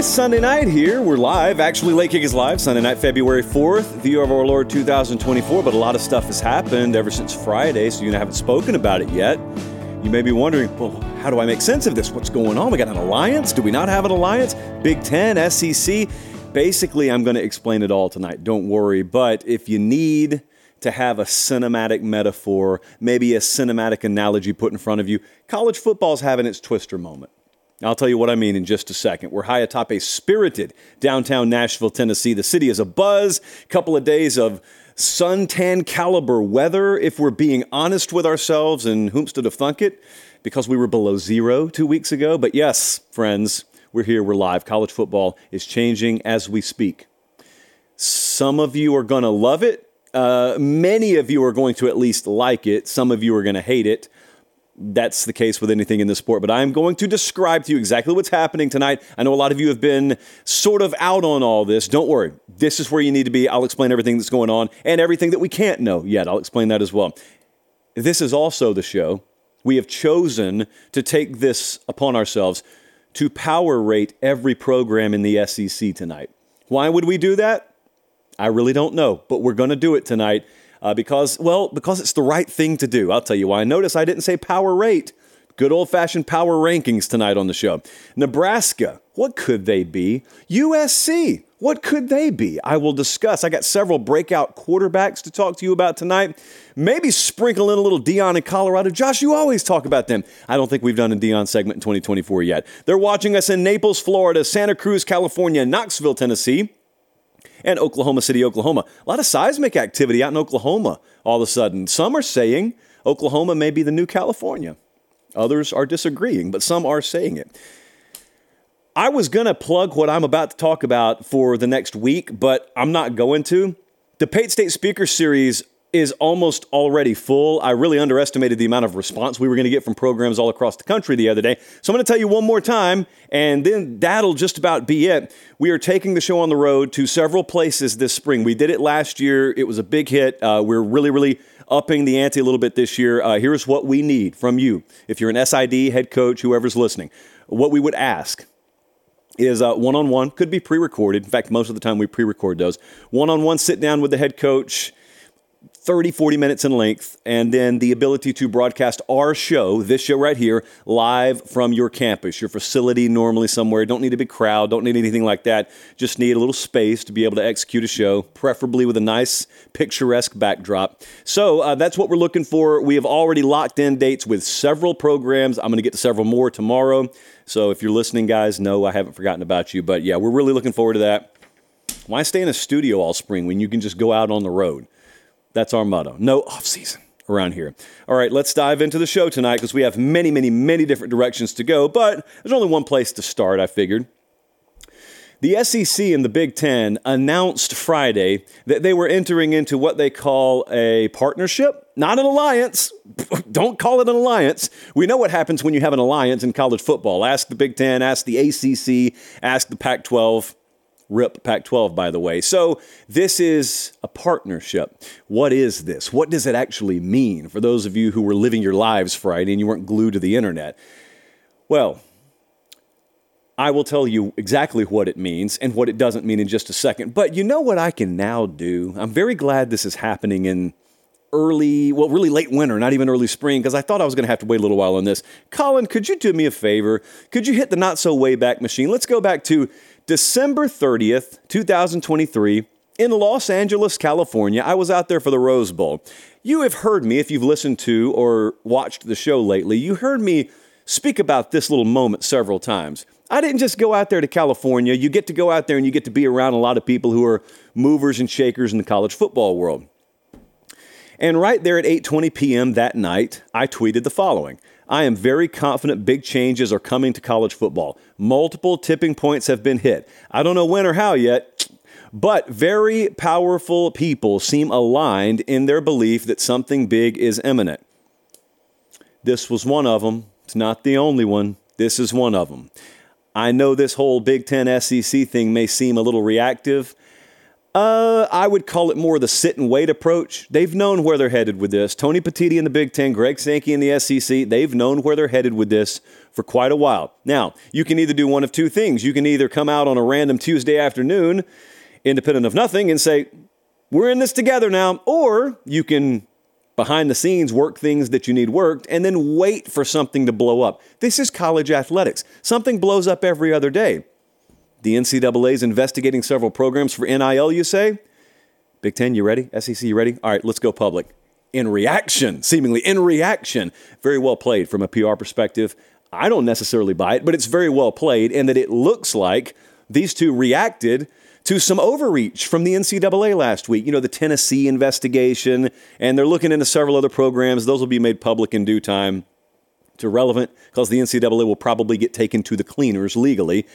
It's Sunday night here. We're live. Actually, Late Kick is live. Sunday night, February 4th, the year of our Lord 2024. But a lot of stuff has happened ever since Friday, so you haven't spoken about it yet. You may be wondering, well, how do I make sense of this? What's going on? We got an alliance? Do we not have an alliance? Big Ten, SEC? Basically, I'm going to explain it all tonight. Don't worry. But if you need to have a cinematic metaphor, maybe a cinematic analogy put in front of you, college football's having its twister moment. I'll tell you what I mean in just a second. We're high atop a spirited downtown Nashville, Tennessee. The city is a buzz. Couple of days of suntan caliber weather, if we're being honest with ourselves, and whom stood have thunk it, because we were below zero two weeks ago. But yes, friends, we're here, we're live. College football is changing as we speak. Some of you are going to love it. Uh, many of you are going to at least like it. Some of you are going to hate it that's the case with anything in this sport. But I'm going to describe to you exactly what's happening tonight. I know a lot of you have been sort of out on all this. Don't worry. This is where you need to be. I'll explain everything that's going on and everything that we can't know yet. I'll explain that as well. This is also the show. We have chosen to take this upon ourselves to power rate every program in the SEC tonight. Why would we do that? I really don't know, but we're going to do it tonight uh, because, well, because it's the right thing to do. I'll tell you why. Notice I didn't say power rate. Good old fashioned power rankings tonight on the show. Nebraska, what could they be? USC, what could they be? I will discuss. I got several breakout quarterbacks to talk to you about tonight. Maybe sprinkle in a little Deion in Colorado. Josh, you always talk about them. I don't think we've done a Deion segment in 2024 yet. They're watching us in Naples, Florida, Santa Cruz, California, Knoxville, Tennessee and Oklahoma City, Oklahoma. A lot of seismic activity out in Oklahoma all of a sudden. Some are saying Oklahoma may be the new California. Others are disagreeing, but some are saying it. I was going to plug what I'm about to talk about for the next week, but I'm not going to. The Pate State Speaker Series is almost already full. I really underestimated the amount of response we were going to get from programs all across the country the other day. So I'm going to tell you one more time, and then that'll just about be it. We are taking the show on the road to several places this spring. We did it last year, it was a big hit. Uh, we're really, really upping the ante a little bit this year. Uh, here's what we need from you. If you're an SID, head coach, whoever's listening, what we would ask is one on one, could be pre recorded. In fact, most of the time we pre record those. One on one sit down with the head coach 30, 40 minutes in length, and then the ability to broadcast our show, this show right here, live from your campus, your facility, normally somewhere. Don't need a big crowd, don't need anything like that. Just need a little space to be able to execute a show, preferably with a nice, picturesque backdrop. So uh, that's what we're looking for. We have already locked in dates with several programs. I'm going to get to several more tomorrow. So if you're listening, guys, no, I haven't forgotten about you. But yeah, we're really looking forward to that. Why stay in a studio all spring when you can just go out on the road? That's our motto. No off season around here. All right, let's dive into the show tonight because we have many, many, many different directions to go, but there's only one place to start, I figured. The SEC and the Big Ten announced Friday that they were entering into what they call a partnership, not an alliance. Don't call it an alliance. We know what happens when you have an alliance in college football. Ask the Big Ten, ask the ACC, ask the Pac 12. RIP Pac 12, by the way. So, this is a partnership. What is this? What does it actually mean for those of you who were living your lives Friday and you weren't glued to the internet? Well, I will tell you exactly what it means and what it doesn't mean in just a second. But you know what I can now do? I'm very glad this is happening in early, well, really late winter, not even early spring, because I thought I was going to have to wait a little while on this. Colin, could you do me a favor? Could you hit the not so way back machine? Let's go back to December 30th, 2023, in Los Angeles, California. I was out there for the Rose Bowl. You have heard me, if you've listened to or watched the show lately, you heard me speak about this little moment several times. I didn't just go out there to California. You get to go out there and you get to be around a lot of people who are movers and shakers in the college football world. And right there at 8:20 p.m. that night, I tweeted the following. I am very confident big changes are coming to college football. Multiple tipping points have been hit. I don't know when or how yet, but very powerful people seem aligned in their belief that something big is imminent. This was one of them. It's not the only one. This is one of them. I know this whole Big Ten SEC thing may seem a little reactive. Uh, I would call it more the sit and wait approach. They've known where they're headed with this. Tony Petitti in the Big Ten, Greg Sankey in the SEC, they've known where they're headed with this for quite a while. Now, you can either do one of two things. You can either come out on a random Tuesday afternoon, independent of nothing, and say, we're in this together now, or you can behind the scenes work things that you need worked and then wait for something to blow up. This is college athletics. Something blows up every other day. The NCAA is investigating several programs for NIL, you say? Big Ten, you ready? SEC, you ready? All right, let's go public. In reaction, seemingly in reaction. Very well played from a PR perspective. I don't necessarily buy it, but it's very well played in that it looks like these two reacted to some overreach from the NCAA last week. You know, the Tennessee investigation, and they're looking into several other programs. Those will be made public in due time. It's irrelevant because the NCAA will probably get taken to the cleaners legally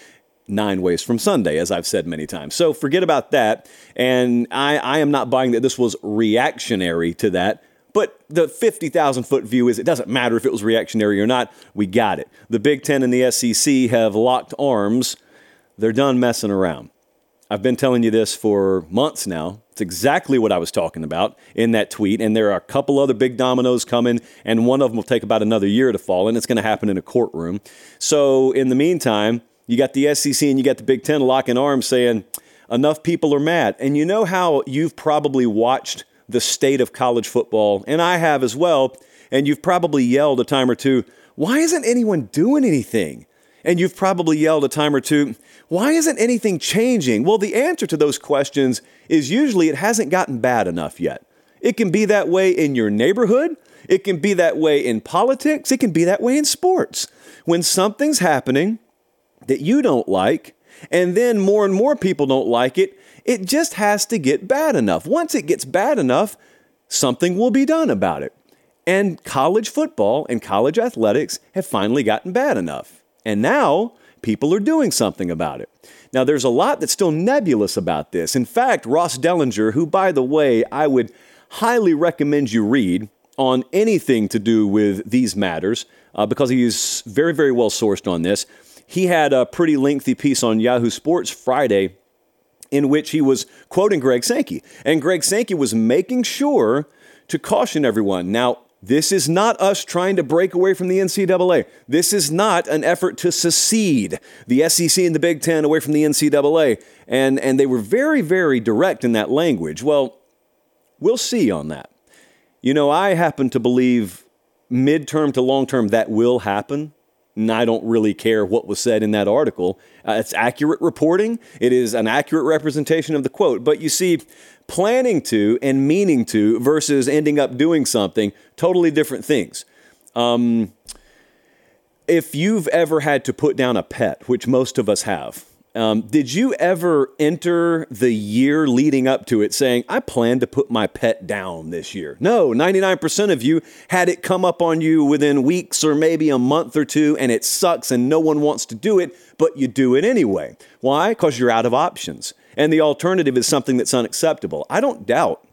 nine ways from Sunday, as I've said many times. So forget about that. And I, I am not buying that this was reactionary to that. But the 50,000 foot view is it doesn't matter if it was reactionary or not. We got it. The Big Ten and the SEC have locked arms. They're done messing around. I've been telling you this for months now. It's exactly what I was talking about in that tweet. And there are a couple other big dominoes coming, and one of them will take about another year to fall, and it's going to happen in a courtroom. So, in the meantime, you got the SEC and you got the Big Ten locking arms saying, enough people are mad. And you know how you've probably watched the state of college football, and I have as well, and you've probably yelled a time or two, why isn't anyone doing anything? And you've probably yelled a time or two, why isn't anything changing? Well, the answer to those questions is usually it hasn't gotten bad enough yet. It can be that way in your neighborhood. It can be that way in politics. It can be that way in sports. When something's happening that you don't like, and then more and more people don't like it, it just has to get bad enough. Once it gets bad enough, something will be done about it. And college football and college athletics have finally gotten bad enough. And now people are doing something about it. Now, there's a lot that's still nebulous about this. In fact, Ross Dellenger, who, by the way, I would highly recommend you read on anything to do with these matters, uh, because he is very, very well sourced on this. He had a pretty lengthy piece on Yahoo Sports Friday in which he was quoting Greg Sankey. And Greg Sankey was making sure to caution everyone. Now, this is not us trying to break away from the NCAA. This is not an effort to secede the SEC and the Big Ten away from the NCAA. And, and they were very, very direct in that language. Well, we'll see on that. You know, I happen to believe midterm to long term that will happen I don't really care what was said in that article. Uh, it's accurate reporting, it is an accurate representation of the quote. But you see, planning to and meaning to versus ending up doing something, totally different things. Um, if you've ever had to put down a pet, which most of us have, um, did you ever enter the year leading up to it saying, I plan to put my pet down this year? No, 99% of you had it come up on you within weeks or maybe a month or two, and it sucks and no one wants to do it, but you do it anyway. Why? Because you're out of options. And the alternative is something that's unacceptable. I don't doubt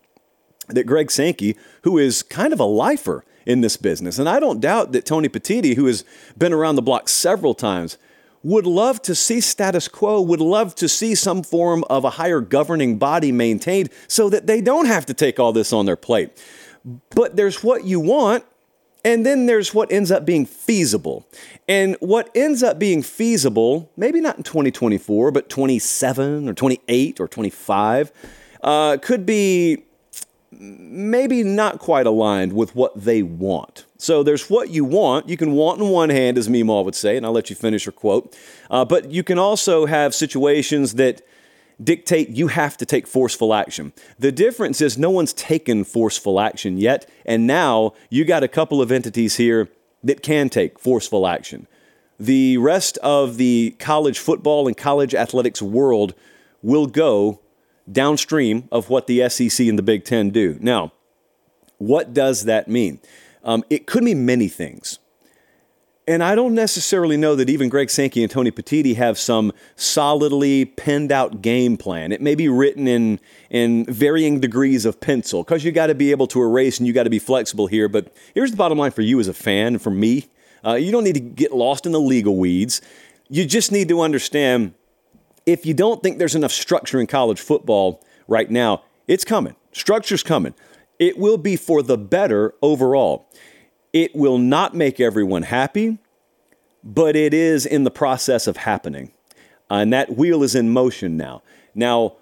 that Greg Sankey, who is kind of a lifer in this business, and I don't doubt that Tony Petitti, who has been around the block several times, would love to see status quo, would love to see some form of a higher governing body maintained so that they don't have to take all this on their plate. But there's what you want, and then there's what ends up being feasible. And what ends up being feasible, maybe not in 2024, but 27 or 28 or 25, uh, could be maybe not quite aligned with what they want. So there's what you want. You can want in one hand, as Meemaw would say, and I'll let you finish your quote. Uh, but you can also have situations that dictate you have to take forceful action. The difference is no one's taken forceful action yet, and now you got a couple of entities here that can take forceful action. The rest of the college football and college athletics world will go downstream of what the SEC and the Big Ten do. Now, what does that mean? Um, it could mean many things. And I don't necessarily know that even Greg Sankey and Tony Petitti have some solidly penned out game plan. It may be written in, in varying degrees of pencil because you got to be able to erase and you got to be flexible here. But here's the bottom line for you as a fan for me uh, you don't need to get lost in the legal weeds. You just need to understand if you don't think there's enough structure in college football right now. It's coming. Structure's coming. It will be for the better overall. It will not make everyone happy, but it is in the process of happening. and that wheel is in motion now. Now,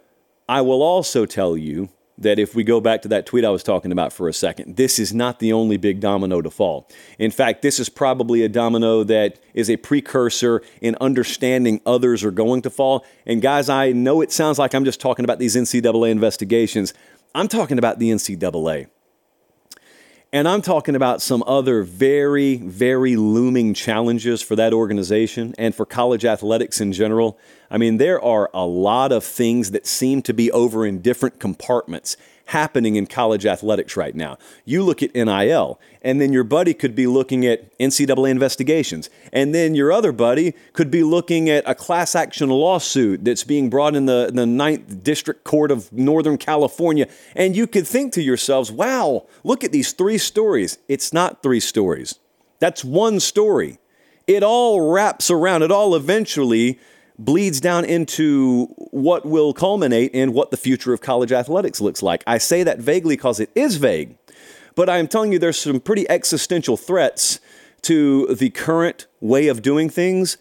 I will also tell you that if we go back to that tweet I was talking about for a second, this is not the only big domino to fall. In fact, this is probably a domino that is a precursor in understanding others are going to fall. And guys, I know it sounds like I'm just talking about these NCAA investigations. I'm talking about the NCAA. And I'm talking about some other very, very looming challenges for that organization and for college athletics in general. I mean, there are a lot of things that seem to be over in different compartments happening in college athletics right now. You look at NIL, and then your buddy could be looking at NCAA investigations, and then your other buddy could be looking at a class action lawsuit that's being brought in the, the Ninth District Court of Northern California. And you could think to yourselves, wow, look at these three stories. It's not three stories, that's one story. It all wraps around, it all eventually bleeds down into what will culminate in what the future of college athletics looks like. I say that vaguely because it is vague, but I am telling you there's some pretty existential threats to the current way of doing things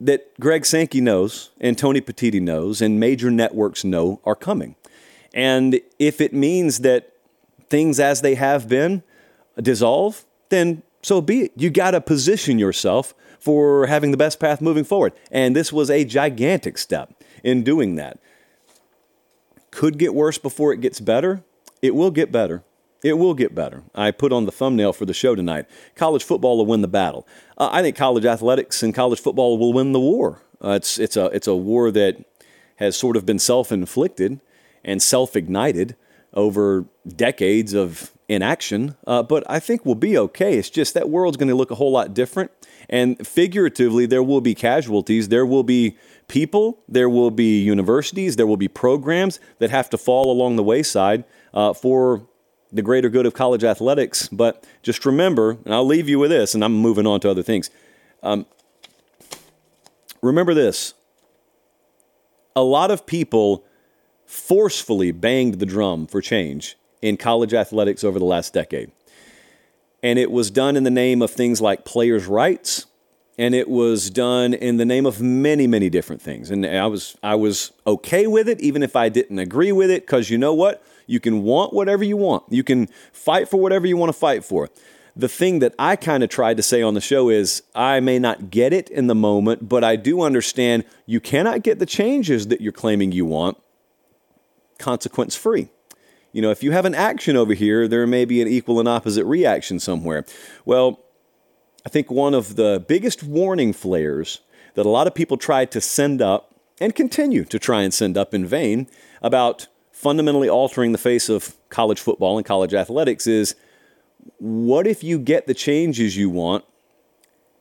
that Greg Sankey knows and Tony Petitti knows and major networks know are coming. And if it means that things as they have been dissolve, then so be it. You got to position yourself for having the best path moving forward. And this was a gigantic step in doing that. Could get worse before it gets better. It will get better. It will get better. I put on the thumbnail for the show tonight. College football will win the battle. Uh, I think college athletics and college football will win the war. Uh, it's, it's, a, it's a war that has sort of been self inflicted and self ignited over decades of inaction, uh, but I think we'll be okay. It's just that world's going to look a whole lot different. And figuratively, there will be casualties. There will be people, there will be universities, there will be programs that have to fall along the wayside uh, for the greater good of college athletics. But just remember, and I'll leave you with this, and I'm moving on to other things. Um, remember this a lot of people forcefully banged the drum for change in college athletics over the last decade. And it was done in the name of things like players' rights, and it was done in the name of many, many different things. And I was, I was okay with it, even if I didn't agree with it, because you know what? You can want whatever you want, you can fight for whatever you want to fight for. The thing that I kind of tried to say on the show is I may not get it in the moment, but I do understand you cannot get the changes that you're claiming you want consequence free. You know, if you have an action over here, there may be an equal and opposite reaction somewhere. Well, I think one of the biggest warning flares that a lot of people try to send up and continue to try and send up in vain about fundamentally altering the face of college football and college athletics is what if you get the changes you want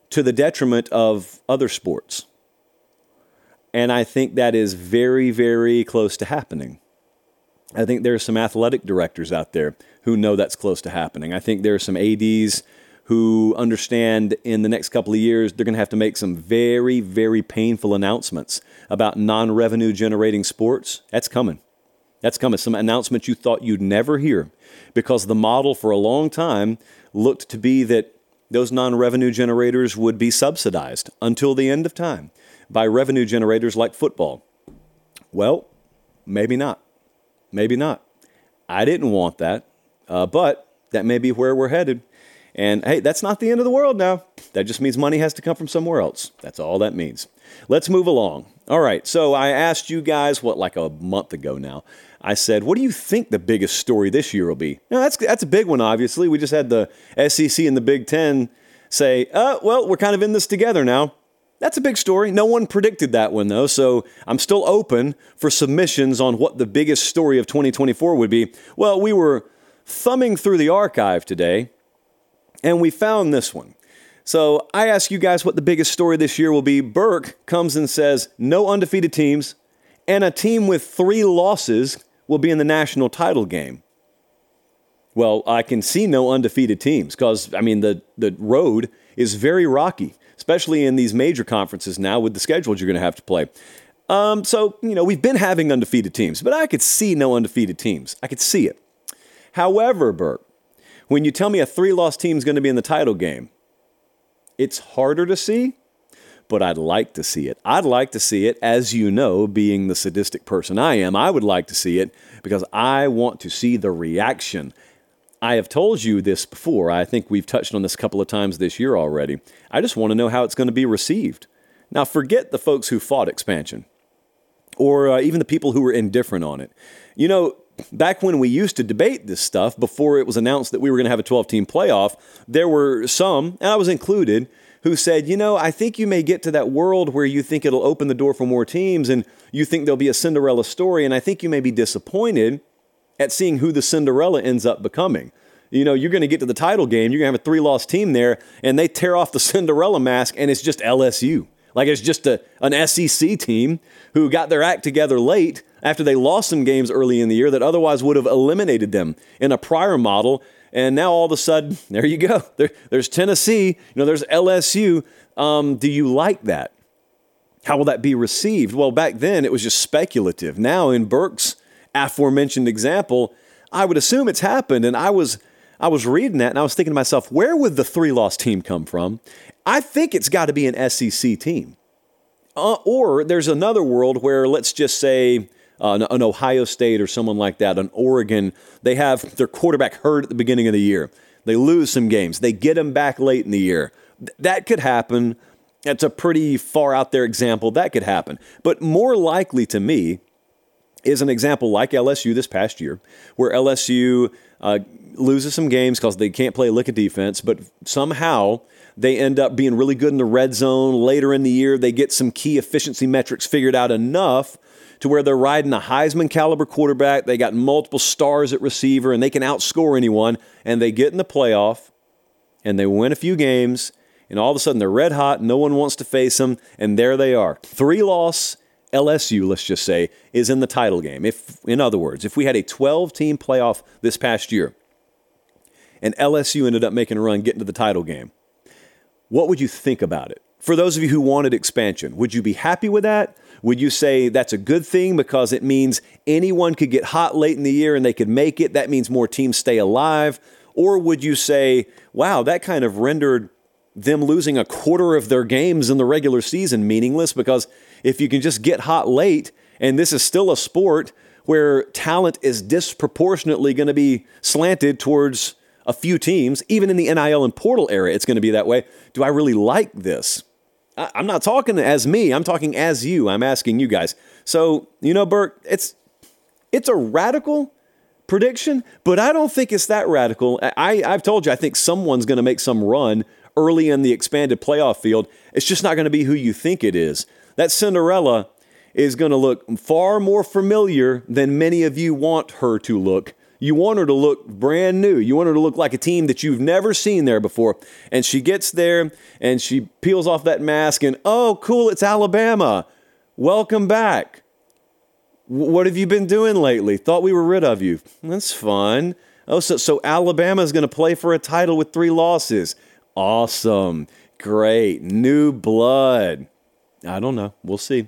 to the detriment of other sports? And I think that is very, very close to happening. I think there are some athletic directors out there who know that's close to happening. I think there are some ADs who understand in the next couple of years they're going to have to make some very, very painful announcements about non revenue generating sports. That's coming. That's coming. Some announcements you thought you'd never hear because the model for a long time looked to be that those non revenue generators would be subsidized until the end of time by revenue generators like football. Well, maybe not. Maybe not. I didn't want that, uh, but that may be where we're headed. And hey, that's not the end of the world now. That just means money has to come from somewhere else. That's all that means. Let's move along. All right, so I asked you guys, what, like a month ago now, I said, what do you think the biggest story this year will be? Now, that's, that's a big one, obviously. We just had the SEC and the Big Ten say, uh, well, we're kind of in this together now. That's a big story. No one predicted that one, though, so I'm still open for submissions on what the biggest story of 2024 would be. Well, we were thumbing through the archive today, and we found this one. So I ask you guys what the biggest story this year will be. Burke comes and says no undefeated teams, and a team with three losses will be in the national title game. Well, I can see no undefeated teams because, I mean, the, the road is very rocky especially in these major conferences now with the schedules you're going to have to play. Um, so, you know, we've been having undefeated teams, but I could see no undefeated teams. I could see it. However, Bert, when you tell me a three loss team is going to be in the title game, it's harder to see, but I'd like to see it. I'd like to see it, as you know, being the sadistic person I am, I would like to see it because I want to see the reaction. I have told you this before. I think we've touched on this a couple of times this year already. I just want to know how it's going to be received. Now, forget the folks who fought expansion or uh, even the people who were indifferent on it. You know, back when we used to debate this stuff before it was announced that we were going to have a 12 team playoff, there were some, and I was included, who said, you know, I think you may get to that world where you think it'll open the door for more teams and you think there'll be a Cinderella story, and I think you may be disappointed at seeing who the Cinderella ends up becoming. You know, you're going to get to the title game, you're going to have a three loss team there, and they tear off the Cinderella mask, and it's just LSU. Like it's just a, an SEC team who got their act together late after they lost some games early in the year that otherwise would have eliminated them in a prior model. And now all of a sudden, there you go. There, there's Tennessee, you know, there's LSU. Um, do you like that? How will that be received? Well, back then it was just speculative. Now, in Burke's aforementioned example, I would assume it's happened. And I was I was reading that and I was thinking to myself, where would the three loss team come from? I think it's got to be an SEC team. Uh, or there's another world where, let's just say, uh, an Ohio State or someone like that, an Oregon, they have their quarterback hurt at the beginning of the year. They lose some games. They get him back late in the year. Th- that could happen. That's a pretty far out there example. That could happen. But more likely to me is an example like LSU this past year, where LSU uh, loses some games because they can't play a lick of defense, but somehow they end up being really good in the red zone. Later in the year, they get some key efficiency metrics figured out enough to where they're riding a Heisman caliber quarterback. They got multiple stars at receiver and they can outscore anyone. And they get in the playoff and they win a few games. And all of a sudden they're red hot. No one wants to face them. And there they are. Three loss LSU, let's just say, is in the title game. If, in other words, if we had a 12 team playoff this past year and LSU ended up making a run getting to the title game, what would you think about it? For those of you who wanted expansion, would you be happy with that? Would you say that's a good thing because it means anyone could get hot late in the year and they could make it? That means more teams stay alive? Or would you say, wow, that kind of rendered them losing a quarter of their games in the regular season meaningless because if you can just get hot late, and this is still a sport where talent is disproportionately going to be slanted towards a few teams, even in the NIL and portal era, it's going to be that way. Do I really like this? I, am not talking as me. I'm talking as you. I'm asking you guys. So you know, Burke, it's it's a radical prediction, but I don't think it's that radical. I, I've told you, I think someone's going to make some run early in the expanded playoff field. It's just not going to be who you think it is. That Cinderella is going to look far more familiar than many of you want her to look you want her to look brand new. You want her to look like a team that you've never seen there before. And she gets there and she peels off that mask and, oh, cool, it's Alabama. Welcome back. what have you been doing lately? Thought we were rid of you. That's fun. Oh, so, so Alabama is going to play for a title with three losses. Awesome. Great. New blood. I don't know. We'll see.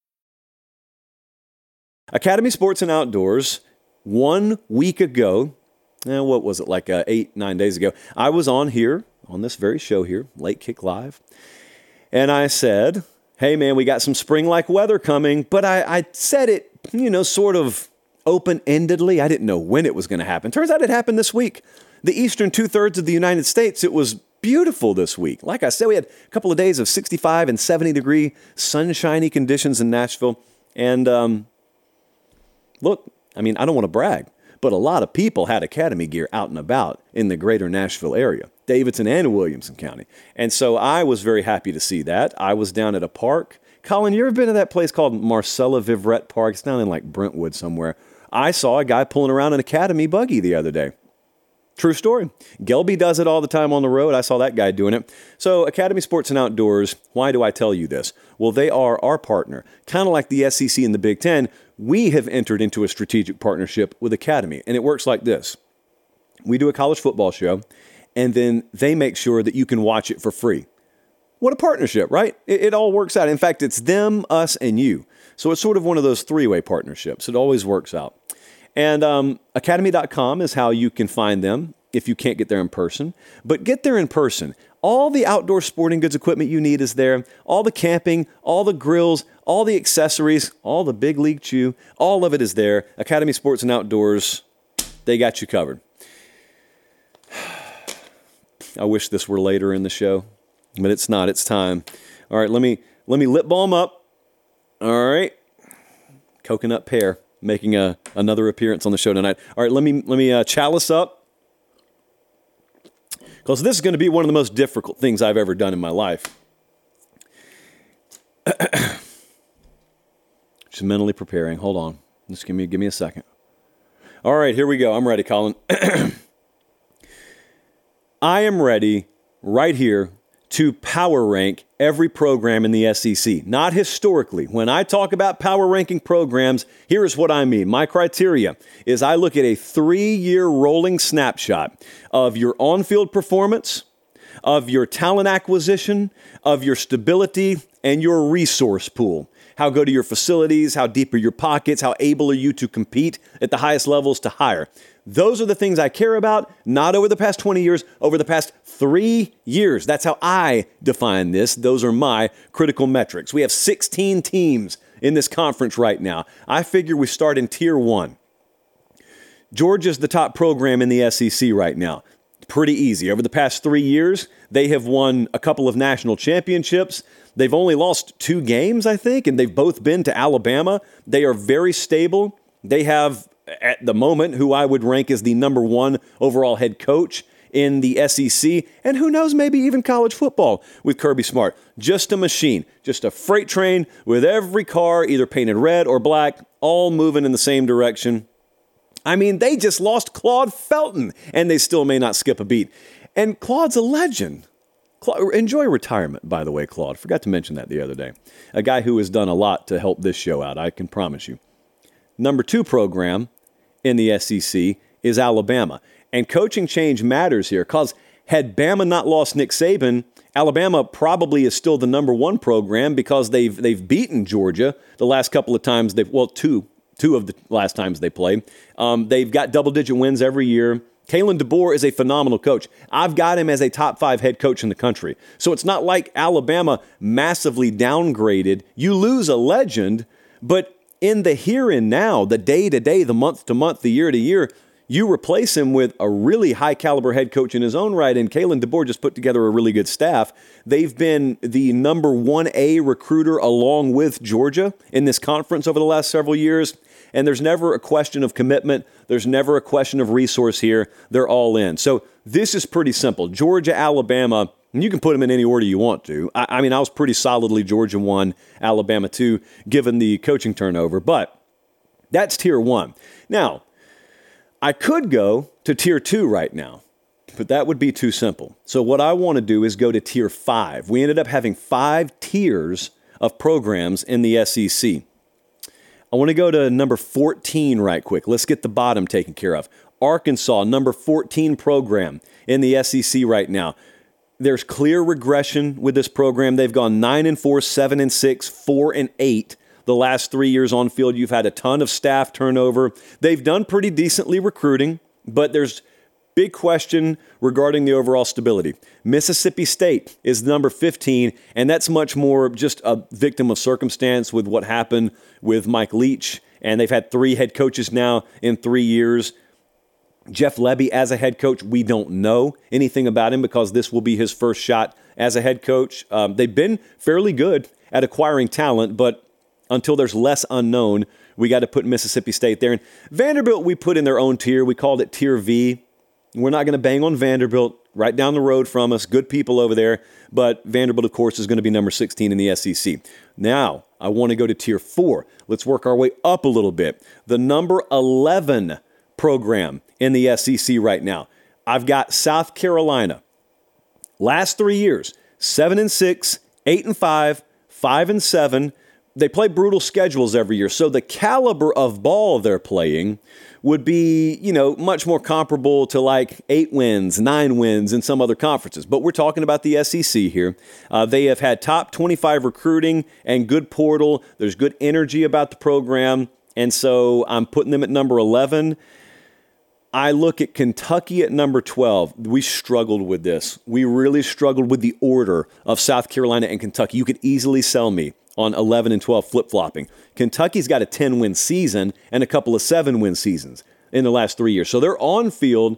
Academy Sports and Outdoors, one week ago, eh, what was it, like uh, eight, nine days ago, I was on here, on this very show here, Late Kick Live, and I said, hey man, we got some spring like weather coming, but I, I said it, you know, sort of open endedly. I didn't know when it was going to happen. Turns out it happened this week. The eastern two thirds of the United States, it was beautiful this week. Like I said, we had a couple of days of 65 and 70 degree sunshiny conditions in Nashville. And um, look, I mean, I don't want to brag, but a lot of people had Academy gear out and about in the greater Nashville area, Davidson and Williamson County. And so I was very happy to see that. I was down at a park. Colin, you ever been to that place called Marcella Vivrette Park? It's down in like Brentwood somewhere. I saw a guy pulling around an Academy buggy the other day. True story. Gelby does it all the time on the road. I saw that guy doing it. So, Academy Sports and Outdoors, why do I tell you this? Well, they are our partner. Kind of like the SEC and the Big Ten, we have entered into a strategic partnership with Academy. And it works like this we do a college football show, and then they make sure that you can watch it for free. What a partnership, right? It, it all works out. In fact, it's them, us, and you. So, it's sort of one of those three way partnerships. It always works out. And um, academy.com is how you can find them if you can't get there in person. But get there in person. All the outdoor sporting goods equipment you need is there. All the camping, all the grills, all the accessories, all the big league chew, all of it is there. Academy Sports and Outdoors, they got you covered. I wish this were later in the show, but it's not. It's time. All right, let me let me lip balm up. All right. Coconut pear making a, another appearance on the show tonight. All right, let me let me uh, chalice up because this is going to be one of the most difficult things I've ever done in my life. Just mentally preparing. Hold on. Just give me give me a second. All right, here we go. I'm ready, Colin. I am ready right here to power rank every program in the SEC, not historically. When I talk about power ranking programs, here is what I mean. My criteria is I look at a three year rolling snapshot of your on field performance, of your talent acquisition, of your stability, and your resource pool. How good are your facilities? How deep are your pockets? How able are you to compete at the highest levels to hire? Those are the things I care about, not over the past 20 years, over the past three years. That's how I define this. Those are my critical metrics. We have 16 teams in this conference right now. I figure we start in tier one. Georgia's the top program in the SEC right now. Pretty easy. Over the past three years, they have won a couple of national championships. They've only lost two games, I think, and they've both been to Alabama. They are very stable. They have at the moment, who I would rank as the number one overall head coach in the SEC, and who knows, maybe even college football with Kirby Smart. Just a machine, just a freight train with every car either painted red or black, all moving in the same direction. I mean, they just lost Claude Felton, and they still may not skip a beat. And Claude's a legend. Claude, enjoy retirement, by the way, Claude. Forgot to mention that the other day. A guy who has done a lot to help this show out, I can promise you. Number two program in the SEC is Alabama. And coaching change matters here because had Bama not lost Nick Saban, Alabama probably is still the number one program because they've they've beaten Georgia the last couple of times they've well two two of the last times they play. Um, they've got double digit wins every year. Kalen DeBoer is a phenomenal coach. I've got him as a top five head coach in the country. So it's not like Alabama massively downgraded. You lose a legend, but in the here and now, the day to day, the month to month, the year to year, you replace him with a really high caliber head coach in his own right. And Kalen DeBoer just put together a really good staff. They've been the number one A recruiter along with Georgia in this conference over the last several years. And there's never a question of commitment. There's never a question of resource here. They're all in. So this is pretty simple. Georgia, Alabama, and you can put them in any order you want to. I, I mean, I was pretty solidly Georgia 1, Alabama 2, given the coaching turnover, but that's tier one. Now, I could go to tier two right now, but that would be too simple. So, what I want to do is go to tier five. We ended up having five tiers of programs in the SEC. I want to go to number 14 right quick. Let's get the bottom taken care of. Arkansas, number 14 program in the SEC right now. There's clear regression with this program. They've gone 9 and 4, 7 and 6, 4 and 8 the last 3 years on field. You've had a ton of staff turnover. They've done pretty decently recruiting, but there's Big question regarding the overall stability. Mississippi State is number 15, and that's much more just a victim of circumstance with what happened with Mike Leach. And they've had three head coaches now in three years. Jeff Lebby as a head coach, we don't know anything about him because this will be his first shot as a head coach. Um, they've been fairly good at acquiring talent, but until there's less unknown, we got to put Mississippi State there. And Vanderbilt, we put in their own tier. We called it Tier V. We're not going to bang on Vanderbilt right down the road from us. Good people over there. But Vanderbilt, of course, is going to be number 16 in the SEC. Now, I want to go to Tier 4. Let's work our way up a little bit. The number 11 program in the SEC right now. I've got South Carolina. Last three years, 7 and 6, 8 and 5, 5 and 7 they play brutal schedules every year. So the caliber of ball they're playing would be, you know, much more comparable to like eight wins, nine wins in some other conferences. But we're talking about the SEC here. Uh, they have had top 25 recruiting and good portal. There's good energy about the program. And so I'm putting them at number 11. I look at Kentucky at number 12. We struggled with this. We really struggled with the order of South Carolina and Kentucky. You could easily sell me on 11 and 12 flip flopping. Kentucky's got a 10 win season and a couple of seven win seasons in the last three years. So their on field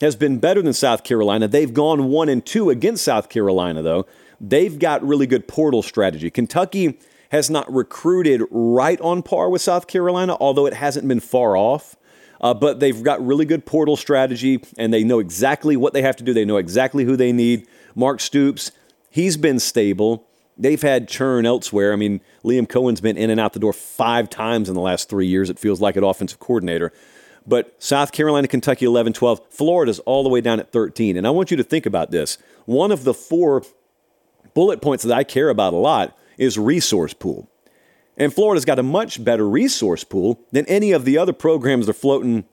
has been better than South Carolina. They've gone one and two against South Carolina, though. They've got really good portal strategy. Kentucky has not recruited right on par with South Carolina, although it hasn't been far off. Uh, but they've got really good portal strategy and they know exactly what they have to do. They know exactly who they need. Mark Stoops, he's been stable. They've had churn elsewhere. I mean, Liam Coen's been in and out the door five times in the last three years, it feels like, at offensive coordinator. But South Carolina, Kentucky, 11 12. Florida's all the way down at 13. And I want you to think about this. One of the four bullet points that I care about a lot is resource pool. And Florida's got a much better resource pool than any of the other programs that are floating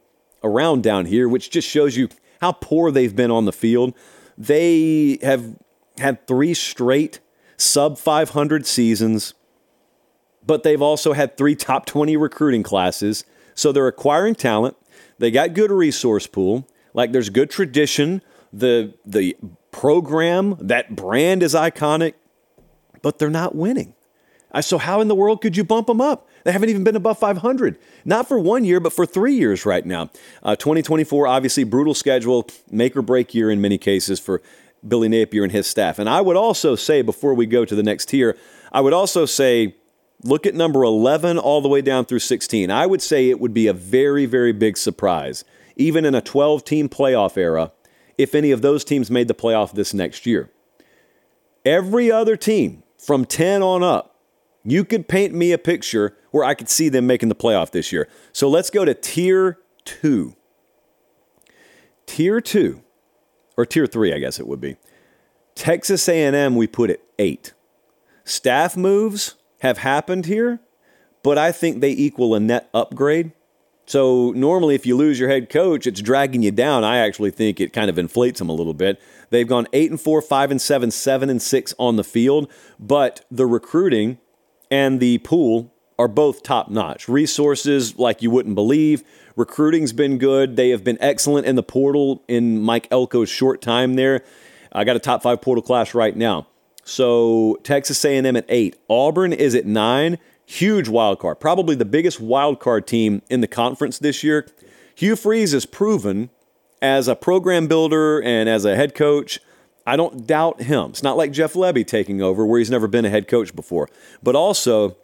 around down here, which just shows you how poor they've been on the field. They have had three straight sub 500 seasons, but they've also had three top 20 recruiting classes. So they're acquiring talent. They got good resource pool. Like there's good tradition. The the program, that brand is iconic, but they're not winning. So how in the world could you bump them up? They haven't even been above 500. Not for one year, but for three years right now. Uh, 2024, obviously, brutal schedule, make or break year in many cases for Billy Napier and his staff. And I would also say, before we go to the next tier, I would also say, look at number 11 all the way down through 16. I would say it would be a very, very big surprise, even in a 12 team playoff era, if any of those teams made the playoff this next year. Every other team from 10 on up, you could paint me a picture where I could see them making the playoff this year. So let's go to tier two. Tier two or tier three, I guess it would be. Texas A&M, we put at eight. Staff moves have happened here, but I think they equal a net upgrade. So normally, if you lose your head coach, it's dragging you down. I actually think it kind of inflates them a little bit. They've gone eight and four, five and seven, seven and six on the field, but the recruiting and the pool are both top notch. Resources like you wouldn't believe. Recruiting's been good. They have been excellent in the portal in Mike Elko's short time there. I got a top five portal class right now. So Texas A&M at eight, Auburn is at nine. Huge wild card, probably the biggest wild card team in the conference this year. Hugh Freeze is proven as a program builder and as a head coach. I don't doubt him. It's not like Jeff Lebby taking over, where he's never been a head coach before. But also,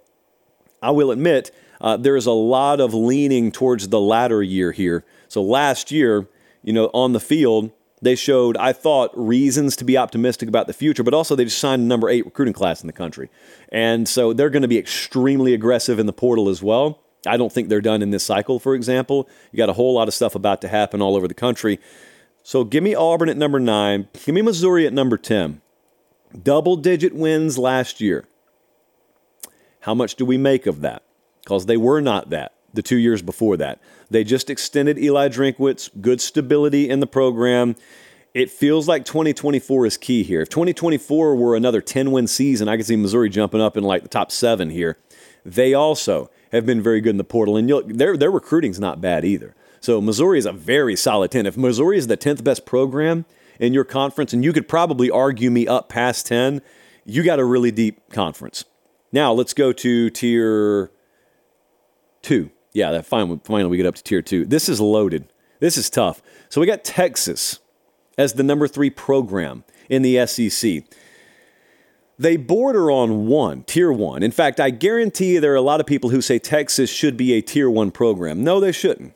I will admit uh, there is a lot of leaning towards the latter year here. So last year, you know, on the field, they showed, I thought, reasons to be optimistic about the future, but also they just signed number eight recruiting class in the country. And so they're going to be extremely aggressive in the portal as well. I don't think they're done in this cycle, for example. You got a whole lot of stuff about to happen all over the country. So give me Auburn at number nine. Give me Missouri at number 10. Double digit wins last year. How much do we make of that? Because they were not that the two years before that. They just extended Eli Drinkwitz, good stability in the program. It feels like 2024 is key here. If 2024 were another 10 win season, I could see Missouri jumping up in like the top seven here. They also have been very good in the portal, and their their recruiting's not bad either. So Missouri is a very solid ten. If Missouri is the tenth best program in your conference, and you could probably argue me up past ten, you got a really deep conference. Now let's go to tier two. Yeah, that finally, finally we get up to tier two. This is loaded. This is tough. So we got Texas as the number three program in the SEC. They border on one, tier one. In fact, I guarantee you there are a lot of people who say Texas should be a tier one program. No, they shouldn't.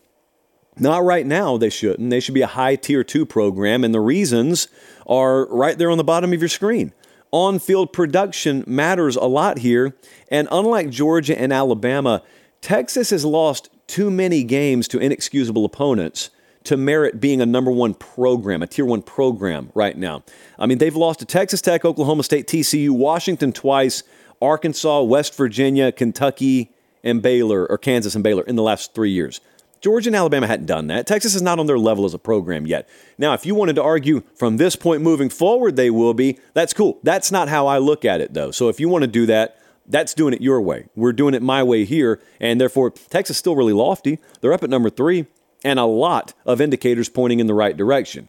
Not right now, they shouldn't. They should be a high tier two program, and the reasons are right there on the bottom of your screen. On field production matters a lot here, and unlike Georgia and Alabama, Texas has lost too many games to inexcusable opponents to merit being a number one program, a tier one program right now. I mean, they've lost to Texas Tech, Oklahoma State, TCU, Washington twice, Arkansas, West Virginia, Kentucky, and Baylor, or Kansas and Baylor in the last three years. Georgia and Alabama hadn't done that. Texas is not on their level as a program yet. Now, if you wanted to argue from this point moving forward, they will be, that's cool. That's not how I look at it, though. So if you want to do that, that's doing it your way. We're doing it my way here, and therefore, Texas still really lofty. They're up at number three and a lot of indicators pointing in the right direction.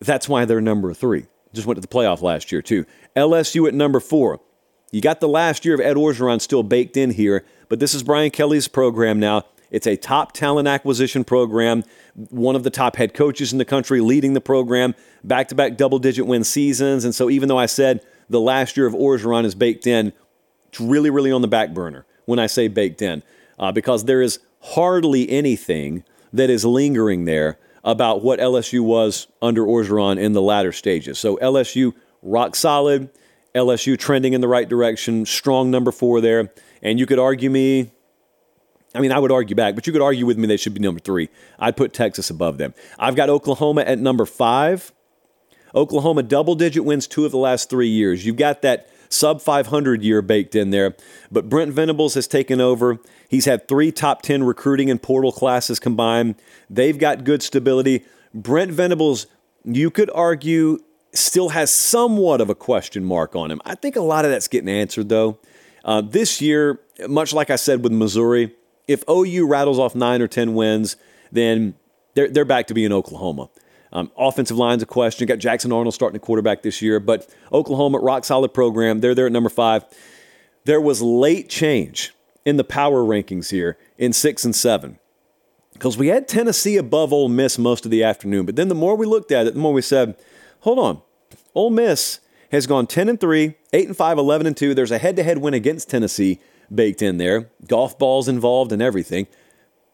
That's why they're number three. Just went to the playoff last year, too. LSU at number four. You got the last year of Ed Orgeron still baked in here, but this is Brian Kelly's program now. It's a top talent acquisition program, one of the top head coaches in the country leading the program, back to back double digit win seasons. And so, even though I said the last year of Orgeron is baked in, it's really, really on the back burner when I say baked in, uh, because there is hardly anything that is lingering there about what LSU was under Orgeron in the latter stages. So LSU rock solid, LSU trending in the right direction, strong number four there. And you could argue me, I mean, I would argue back, but you could argue with me they should be number three. I'd put Texas above them. I've got Oklahoma at number five. Oklahoma double digit wins two of the last three years. You've got that sub 500 year baked in there. But Brent Venables has taken over. He's had three top 10 recruiting and portal classes combined. They've got good stability. Brent Venables, you could argue, still has somewhat of a question mark on him. I think a lot of that's getting answered, though. Uh, this year, much like I said with Missouri, if OU rattles off nine or 10 wins, then they're, they're back to being Oklahoma. Um, offensive line's a question. Got Jackson Arnold starting a quarterback this year, but Oklahoma, rock solid program. They're there at number five. There was late change in the power rankings here in six and seven because we had Tennessee above Ole Miss most of the afternoon. But then the more we looked at it, the more we said, hold on, Ole Miss has gone 10 and 3, 8 and 5, 11 and 2. There's a head to head win against Tennessee baked in there, golf balls involved and everything.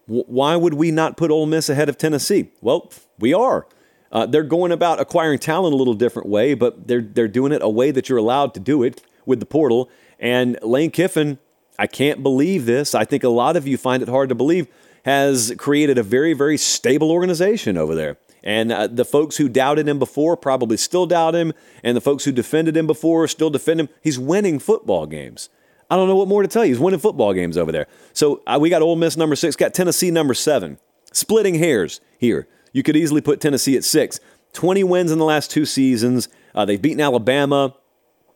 W- why would we not put Ole Miss ahead of Tennessee? Well, we are. Uh, they're going about acquiring talent a little different way, but they're they're doing it a way that you're allowed to do it with the portal. And Lane Kiffin, I can't believe this. I think a lot of you find it hard to believe, has created a very very stable organization over there. And uh, the folks who doubted him before probably still doubt him, and the folks who defended him before still defend him. He's winning football games. I don't know what more to tell you. He's winning football games over there. So uh, we got Ole Miss number six, got Tennessee number seven. Splitting hairs here. You could easily put Tennessee at six. 20 wins in the last two seasons. Uh, they've beaten Alabama.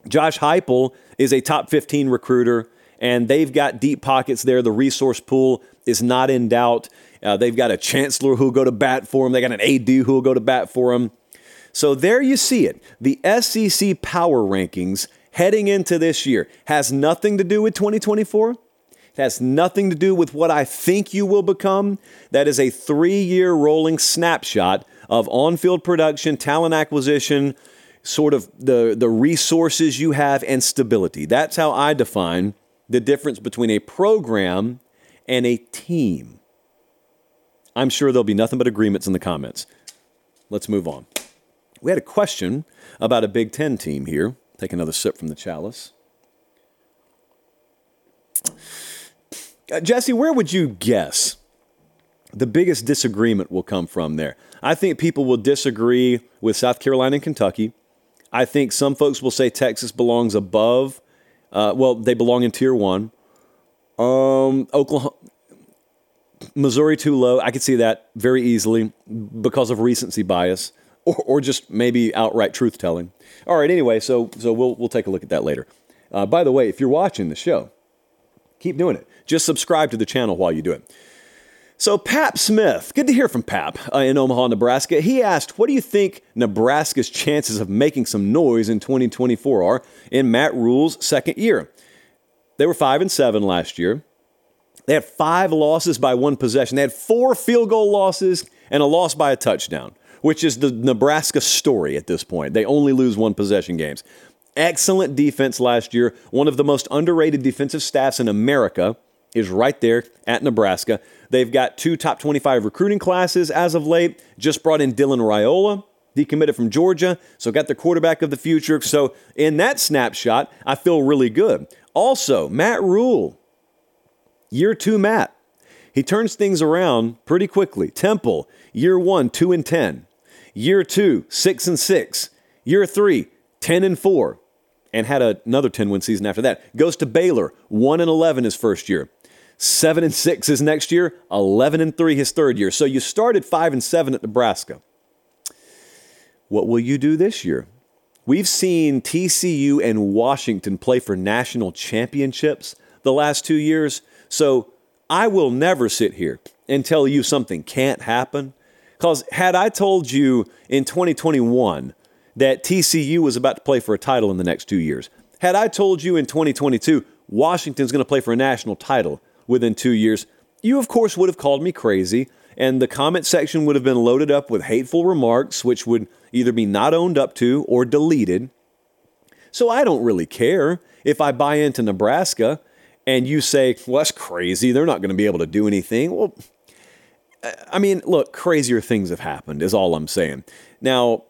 Josh Heupel is a top 15 recruiter, and they've got deep pockets there. The resource pool is not in doubt. Uh, they've got a chancellor who will go to bat for them. They got an AD who will go to bat for them. So there you see it. The SEC power rankings heading into this year has nothing to do with 2024. It has nothing to do with what I think you will become. That is a three year rolling snapshot of on field production, talent acquisition, sort of the, the resources you have, and stability. That's how I define the difference between a program and a team. I'm sure there'll be nothing but agreements in the comments. Let's move on. We had a question about a Big Ten team here. Take another sip from the chalice. Uh, Jesse, where would you guess the biggest disagreement will come from there? I think people will disagree with South Carolina and Kentucky. I think some folks will say Texas belongs above. Uh, well, they belong in tier one. Um, Oklahoma, Missouri too low. I could see that very easily because of recency bias, or, or just maybe outright truth telling. All right. Anyway, so so we'll we'll take a look at that later. Uh, by the way, if you're watching the show, Keep doing it. Just subscribe to the channel while you do it. So, Pap Smith, good to hear from Pap uh, in Omaha, Nebraska. He asked, What do you think Nebraska's chances of making some noise in 2024 are in Matt Rhule's second year? They were 5 and 7 last year. They had five losses by one possession. They had four field goal losses and a loss by a touchdown, which is the Nebraska story at this point. They only lose one possession games. Excellent defense last year. One of the most underrated defensive staffs in America is right there at Nebraska. They've got two top 25 recruiting classes as of late. Just brought in Dylan Raiola, decommitted from Georgia, so got the quarterback of the future. So in that snapshot, I feel really good. Also, Matt Rhule, year two Matt. He turns things around pretty quickly. Temple, year one, two and ten. Year two, six and six. Year three, 10 and four. And had another 10 win season after that. Goes to Baylor, 1 and 11 his first year. 7 and 6 his next year, 11 and 3 his third year. So you started 5 and 7 at Nebraska. What will you do this year? We've seen TCU and Washington play for national championships the last 2 years. So I will never sit here and tell you something can't happen cuz had I told you in 2021 that TCU was about to play for a title in the next 2 years, had I told you in 2022 Washington's going to play for a national title within two years, you, of course, would have called me crazy, and the comment section would have been loaded up with hateful remarks, which would either be not owned up to or deleted. So I don't really care if I buy into Nebraska and you say, well, that's crazy. They're not going to be able to do anything. Well, I mean, look, crazier things have happened, is all I'm saying. Now,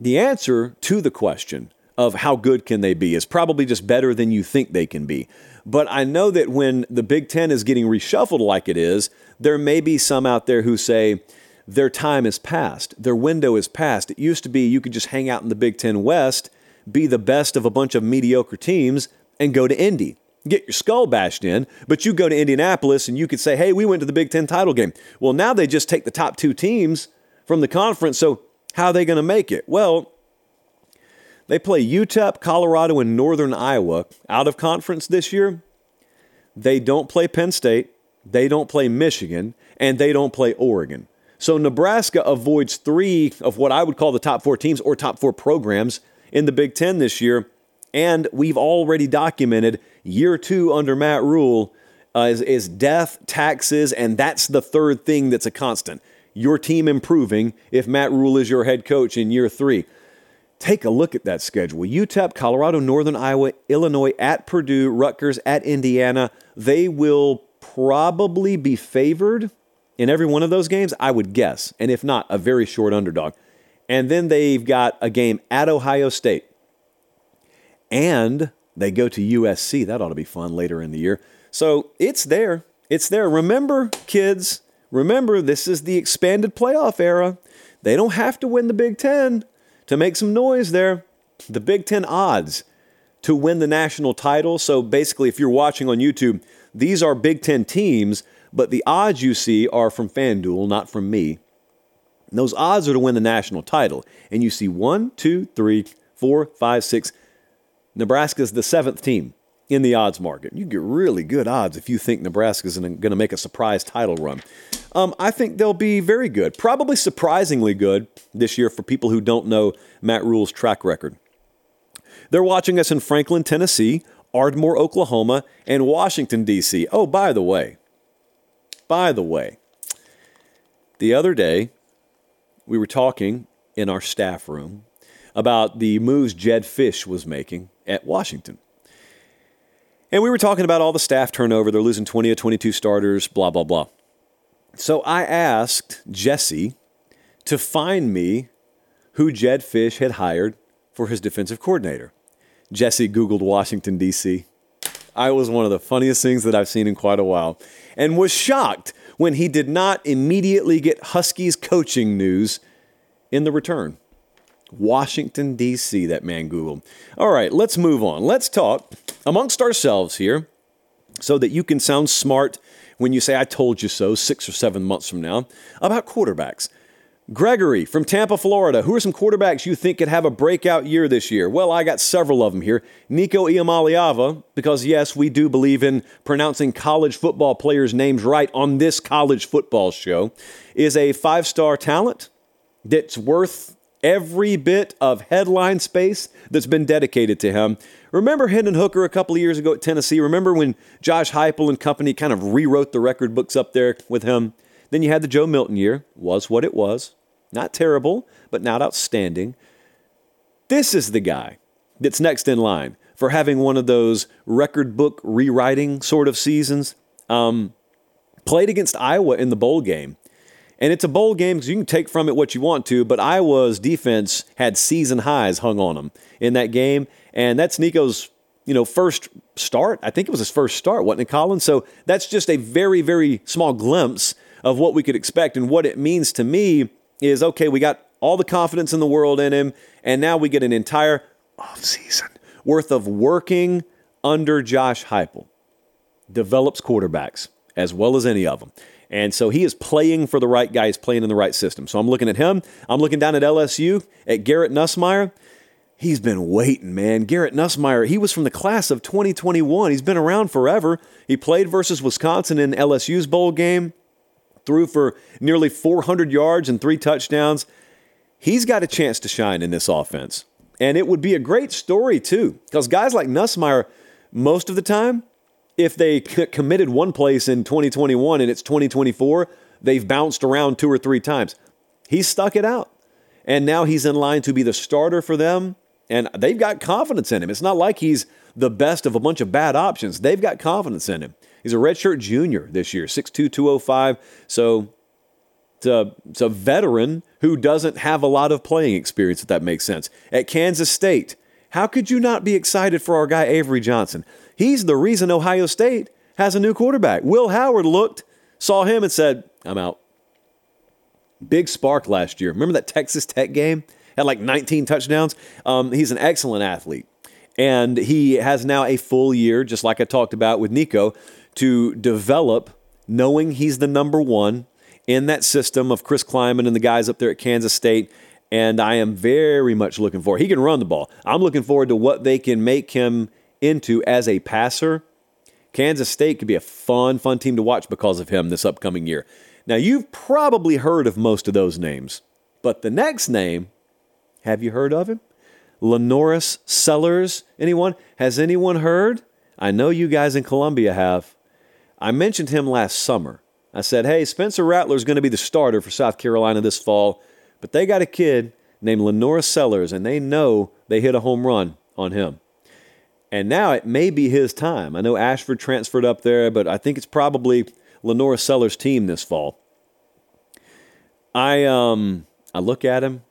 the answer to the question of how good can they be is probably just better than you think they can be. But I know that when the Big Ten is getting reshuffled like it is, there may be some out there who say their time is past, their window is past. It used to be you could just hang out in the Big Ten West, be the best of a bunch of mediocre teams, and go to Indy. Get your skull bashed in, but you go to Indianapolis and you could say, hey, we went to the Big Ten title game. Well, now they just take the top two teams from the conference, so how are they going to make it? Well, they play UTEP, Colorado, and Northern Iowa out of conference this year. They don't play Penn State, they don't play Michigan, and they don't play Oregon. So Nebraska avoids three of what I would call the top four teams or top four programs in the Big Ten this year. And we've already documented year two under Matt Rhule uh, is, is death, taxes, and that's the third thing that's a constant. Your team improving if Matt Rhule is your head coach in year three. Take a look at that schedule. UTEP, Colorado, Northern Iowa, Illinois, at Purdue, Rutgers, at Indiana. They will probably be favored in every one of those games, I would guess. And if not, a very short underdog. And then they've got a game at Ohio State. And they go to USC. That ought to be fun later in the year. So it's there. It's there. Remember, kids, remember this is the expanded playoff era. They don't have to win the Big Ten to make some noise there. The Big Ten odds to win the national title. So basically, if you're watching on YouTube, these are Big Ten teams, but the odds you see are from FanDuel, not from me. And those odds are to win the national title. And you see one, two, three, four, five, six. Nebraska's the seventh team in the odds market. You get really good odds if you think Nebraska's going to make a surprise title run. Um, I think they'll be very good, probably surprisingly good this year for people who don't know Matt Rhule's track record. They're watching us in Franklin, Tennessee, Ardmore, Oklahoma, and Washington, D.C. Oh, by the way, by the way, the other day we were talking in our staff room about the moves Jedd Fisch was making at Washington. And we were talking about all the staff turnover. They're losing 20 or 22 starters, blah, blah, blah. So I asked Jesse to find me who Jedd Fisch had hired for his defensive coordinator. Jesse Googled Washington, D.C. I was one of the funniest things that I've seen in quite a while and was shocked when he did not immediately get Huskies coaching news in the return. Washington, D.C., that man Googled. All right, let's move on. Let's talk amongst ourselves here so that you can sound smart when you say, I told you so, six or seven months from now, about quarterbacks. Gregory from Tampa, Florida. Who are some quarterbacks you think could have a breakout year this year? Well, I got several of them here. Nico Iamaleava, because yes, we do believe in pronouncing college football players' names right on this college football show, is a five star talent that's worth every bit of headline space that's been dedicated to him. Remember Hendon Hooker a couple of years ago at Tennessee? Remember when Josh Heupel and company kind of rewrote the record books up there with him? Then you had the Joe Milton year, was what it was. Not terrible, but not outstanding. This is the guy that's next in line for having one of those record book rewriting sort of seasons. Um, played against Iowa in the bowl game. And it's a bowl game because you can take from it what you want to, but Iowa's defense had season highs hung on them in that game. And that's Nico's you know, first start. I think it was his first start, wasn't it, Colin? So that's just a very, very small glimpse of what we could expect. And what it means to me is okay, we got all the confidence in the world in him, and now we get an entire offseason worth of working under Josh Heupel. Develops quarterbacks as well as any of them. And so he is playing for the right guy. He's playing in the right system. So I'm looking at him. I'm looking down at LSU at Garrett Nussmeier. He's been waiting, man. Garrett Nussmeier, he was from the class of 2021. He's been around forever. He played versus Wisconsin in LSU's bowl game threw for nearly 400 yards and three touchdowns. He's got a chance to shine in this offense. And it would be a great story, too, because guys like Nussmeier, most of the time, if they committed one place in 2021 and it's 2024, they've bounced around two or three times. He's stuck it out. And now he's in line to be the starter for them. And they've got confidence in him. It's not like he's the best of a bunch of bad options. They've got confidence in him. He's a redshirt junior this year, 6'2, 205. So it's a, it's a veteran who doesn't have a lot of playing experience, if that makes sense. At Kansas State, how could you not be excited for our guy Avery Johnson? He's the reason Ohio State has a new quarterback. Will Howard looked, saw him, and said, I'm out. Big spark last year. Remember that Texas Tech game? Had like 19 touchdowns. Um, he's an excellent athlete. And he has now a full year, just like I talked about with Nico, to develop, knowing he's the number one in that system of Chris Klieman and the guys up there at Kansas State. And I am very much looking forward. He can run the ball. I'm looking forward to what they can make him into as a passer. Kansas State could be a fun, fun team to watch because of him this upcoming year. Now, you've probably heard of most of those names, but the next name, have you heard of him? LaNorris Sellers. Anyone? Has anyone heard? I know you guys in Columbia have. I mentioned him last summer. I said, hey, Spencer Rattler is going to be the starter for South Carolina this fall, but they got a kid named LaNorris Sellers, and they know they hit a home run on him. And now it may be his time. I know Ashford transferred up there, but I think it's probably LaNorris Sellers' team this fall. I um I look at him,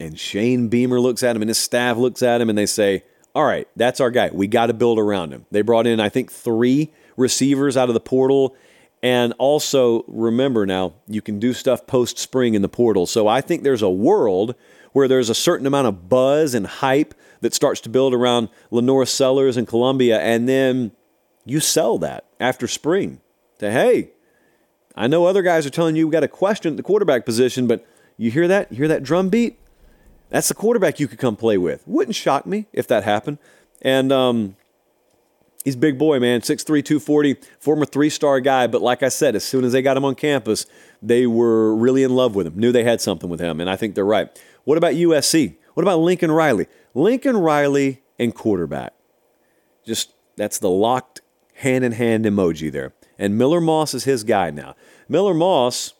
and Shane Beamer looks at him, and his staff looks at him, and they say, "All right, that's our guy. We got to build around him." They brought in, I think, three receivers out of the portal. And also remember now, you can do stuff post spring in the portal. So I think there's a world where there's a certain amount of buzz and hype that starts to build around LaNorris Sellers and Columbia. And then you sell that after spring to, hey, I know other guys are telling you we got a question at the quarterback position, but you hear that? You hear that drum beat? That's the quarterback you could come play with. Wouldn't shock me if that happened. And um, He's big boy, man. 6'3, 240, former three star guy. But like I said, as soon as they got him on campus, they were really in love with him, knew they had something with him. And I think they're right. What about USC? What about Lincoln Riley? Lincoln Riley and quarterback. Just that's the locked hand in hand emoji there. And Miller Moss is his guy now. Miller Moss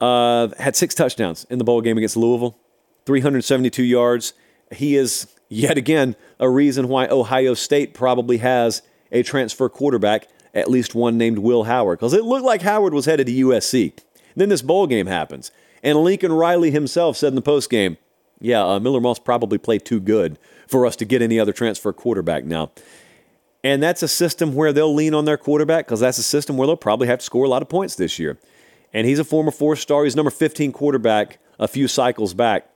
uh, had six touchdowns in the bowl game against Louisville, 372 yards. He is yet again a reason why Ohio State probably has a transfer quarterback, at least one named Will Howard, because it looked like Howard was headed to USC. Then this bowl game happens, and Lincoln Riley himself said in the post game, "Yeah, uh, Miller Moss probably played too good for us to get any other transfer quarterback now." And that's a system where they'll lean on their quarterback because that's a system where they'll probably have to score a lot of points this year. And he's a former four star. He's number 15 quarterback a few cycles back.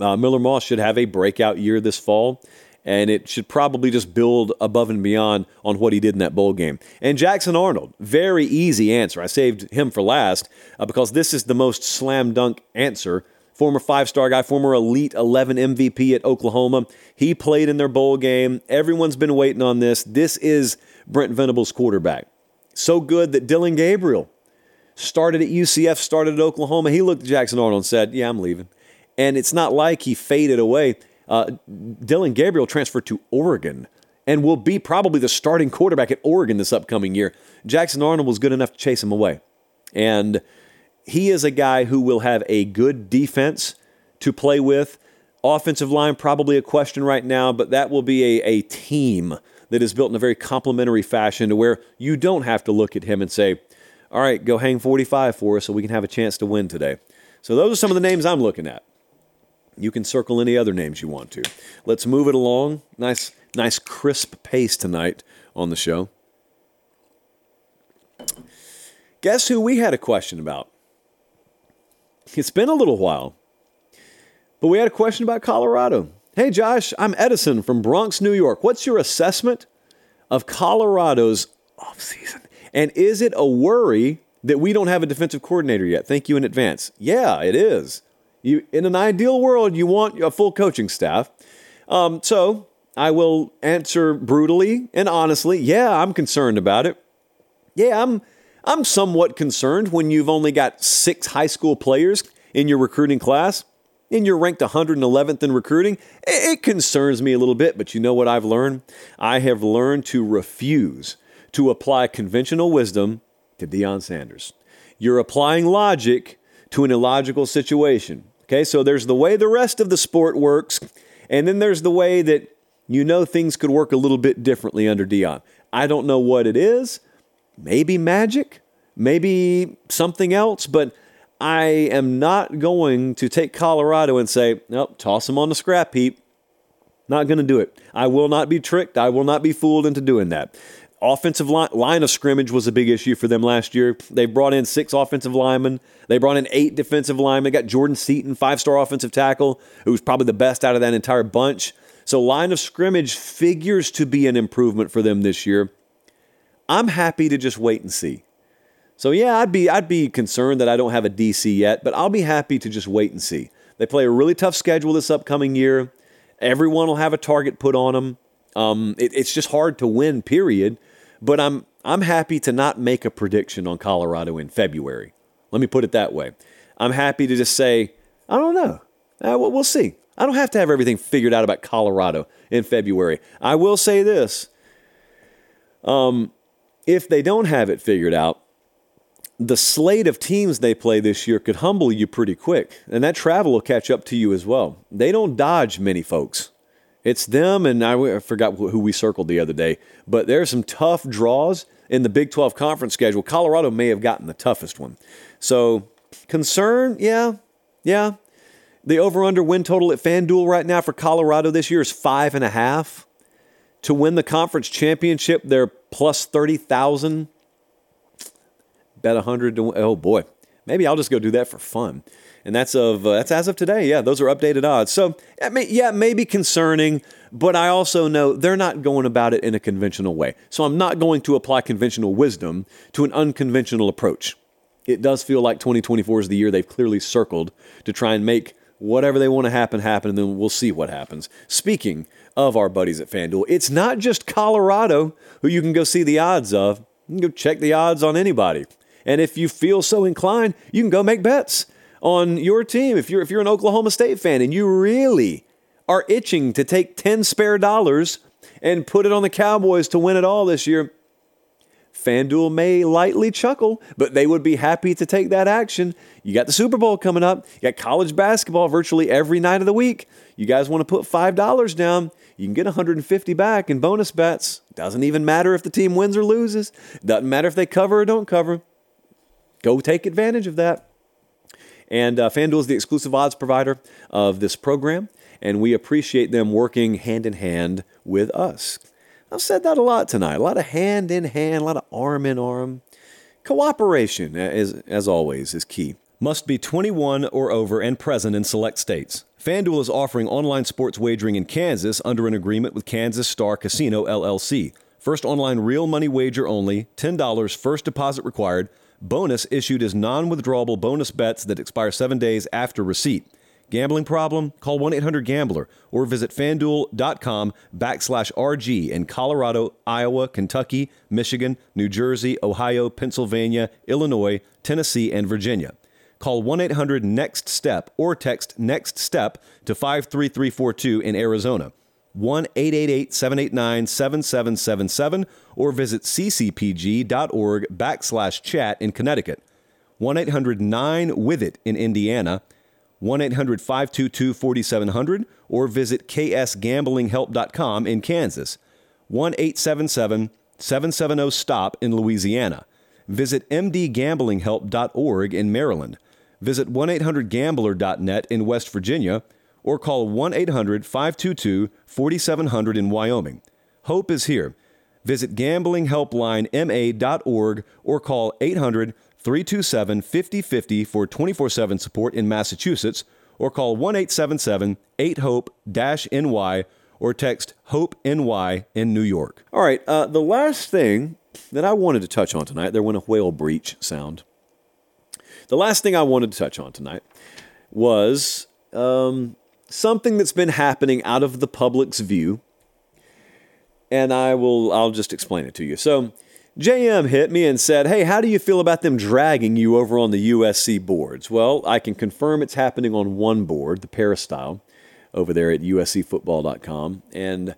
Uh, Miller Moss should have a breakout year this fall. and it should probably just build above and beyond on what he did in that bowl game. And Jackson Arnold, very easy answer. I saved him for last uh, because this is the most slam dunk answer. Former five star guy, former Elite 11 MVP at Oklahoma. He played in their bowl game. Everyone's been waiting on this. This is Brent Venables' quarterback. So good that Dillon Gabriel started at UCF, started at Oklahoma. He looked at Jackson Arnold and said, Yeah, I'm leaving. And it's not like he faded away. Uh, Dillon Gabriel transferred to Oregon and will be probably the starting quarterback at Oregon this upcoming year. Jackson Arnold was good enough to chase him away. And he is a guy who will have a good defense to play with. Offensive line, probably a question right now, but that will be a, a team that is built in a very complementary fashion to where you don't have to look at him and say, all right, go hang 45 for us so we can have a chance to win today. So those are some of the names I'm looking at. You can circle any other names you want to. Let's move it along. Nice, nice crisp pace tonight on the show. Guess who we had a question about? It's been a little while, but we had a question about Colorado. Hey, Josh, I'm Edison from Bronx, New York. What's your assessment of Colorado's offseason? And is it a worry that we don't have a defensive coordinator yet? Thank you in advance. Yeah, it is. You, in an ideal world, you want a full coaching staff. Um, so I will answer brutally and honestly. Yeah, I'm concerned about it. Yeah, I'm. I'm somewhat concerned when you've only got six high school players in your recruiting class and you're ranked 111th in recruiting. It concerns me a little bit, but you know what I've learned? I have learned to refuse to apply conventional wisdom to Deion Sanders. You're applying logic to an illogical situation. Okay, so there's the way the rest of the sport works, and then there's the way that you know things could work a little bit differently under Deion. I don't know what it is. Maybe magic, maybe something else, but I am not going to take Colorado and say, nope, toss them on the scrap heap. Not going to do it. I will not be tricked. I will not be fooled into doing that offensive line, line of scrimmage was a big issue for them last year. They brought in six offensive linemen. They brought in eight defensive linemen. They got Jordan Seaton, five star offensive tackle, who was probably the best out of that entire bunch. So line of scrimmage figures to be an improvement for them this year. I'm happy to just wait and see. So yeah, I'd be I'd be concerned that I don't have a DC yet, but I'll be happy to just wait and see. They play a really tough schedule this upcoming year. Everyone will have a target put on them. Um, it, it's just hard to win, period. But I'm I'm happy to not make a prediction on Colorado in February. Let me put it that way. I'm happy to just say, I don't know. Uh, we'll see. I don't have to have everything figured out about Colorado in February. I will say this. Um, if they don't have it figured out, the slate of teams they play this year could humble you pretty quick, and that travel will catch up to you as well. They don't dodge many folks. It's them, and I forgot who we circled the other day, but there are some tough draws in the Big 12 conference schedule. Colorado may have gotten the toughest one. So, concern, yeah, yeah. The over under win total at FanDuel right now for Colorado this year is five and a half. To win the conference championship, they're plus 30,000. Bet 100 to, oh boy. Maybe I'll just go do that for fun and that's of uh, that's as of today. Yeah, those are updated odds. So yeah, maybe concerning, but I also know they're not going about it in a conventional way. So I'm not going to apply conventional wisdom to an unconventional approach. It does feel like 2024 is the year they've clearly circled to try and make whatever they want to happen happen, and then we'll see what happens. Speaking of our buddies at FanDuel, it's not just Colorado who you can go see the odds of. You can go check the odds on anybody. And if you feel so inclined, you can go make bets on your team. If you're if you're an Oklahoma State fan and you really are itching to take 10 spare dollars and put it on the Cowboys to win it all this year, FanDuel may lightly chuckle, but they would be happy to take that action. You got the Super Bowl coming up. You got college basketball virtually every night of the week. You guys want to put $5 down, you can get 150 back in bonus bets. Doesn't even matter if the team wins or loses. Doesn't matter if they cover or don't cover. Go take advantage of that. And uh, FanDuel is the exclusive odds provider of this program, and we appreciate them working hand in hand with us. I've said that a lot tonight. A lot of hand in hand, a lot of arm in arm. Cooperation, as, as always, is key. Must be 21 or over and present in select states. FanDuel is offering online sports wagering in Kansas under an agreement with Kansas Star Casino LLC. First online real money wager only, $10 first deposit required. Bonus issued as non withdrawable bonus bets that expire seven days after receipt. Gambling problem? Call 1 800 Gambler or visit fanduel.com backslash RG in Colorado, Iowa, Kentucky, Michigan, New Jersey, Ohio, Pennsylvania, Illinois, Tennessee, and Virginia. Call 1 800 NEXT STEP or text NEXT STEP to 53342 in Arizona. 1 888 789 7777 or visit ccpg.org backslash chat in Connecticut. 1 800 9 with it in Indiana. 1 800 522 4700 or visit ksgamblinghelp.com in Kansas. 1 877 770 STOP in Louisiana. Visit mdgamblinghelp.org in Maryland. Visit 1 800 gambler.net in West Virginia or call 1 800 522 4700 in Wyoming. Hope is here. Visit gamblinghelplinema.org or call 800 327 5050 for 24 7 support in Massachusetts or call 1 877 8 HOPE NY or text HOPE NY in New York. All right, uh, the last thing that I wanted to touch on tonight, there went a whale breach sound. The last thing I wanted to touch on tonight was um, something that's been happening out of the public's view, and I will I'll just explain it to you. So, JM hit me and said, "Hey, how do you feel about them dragging you over on the USC boards?" Well, I can confirm it's happening on one board, the Peristyle, over there at uscfootball.com, and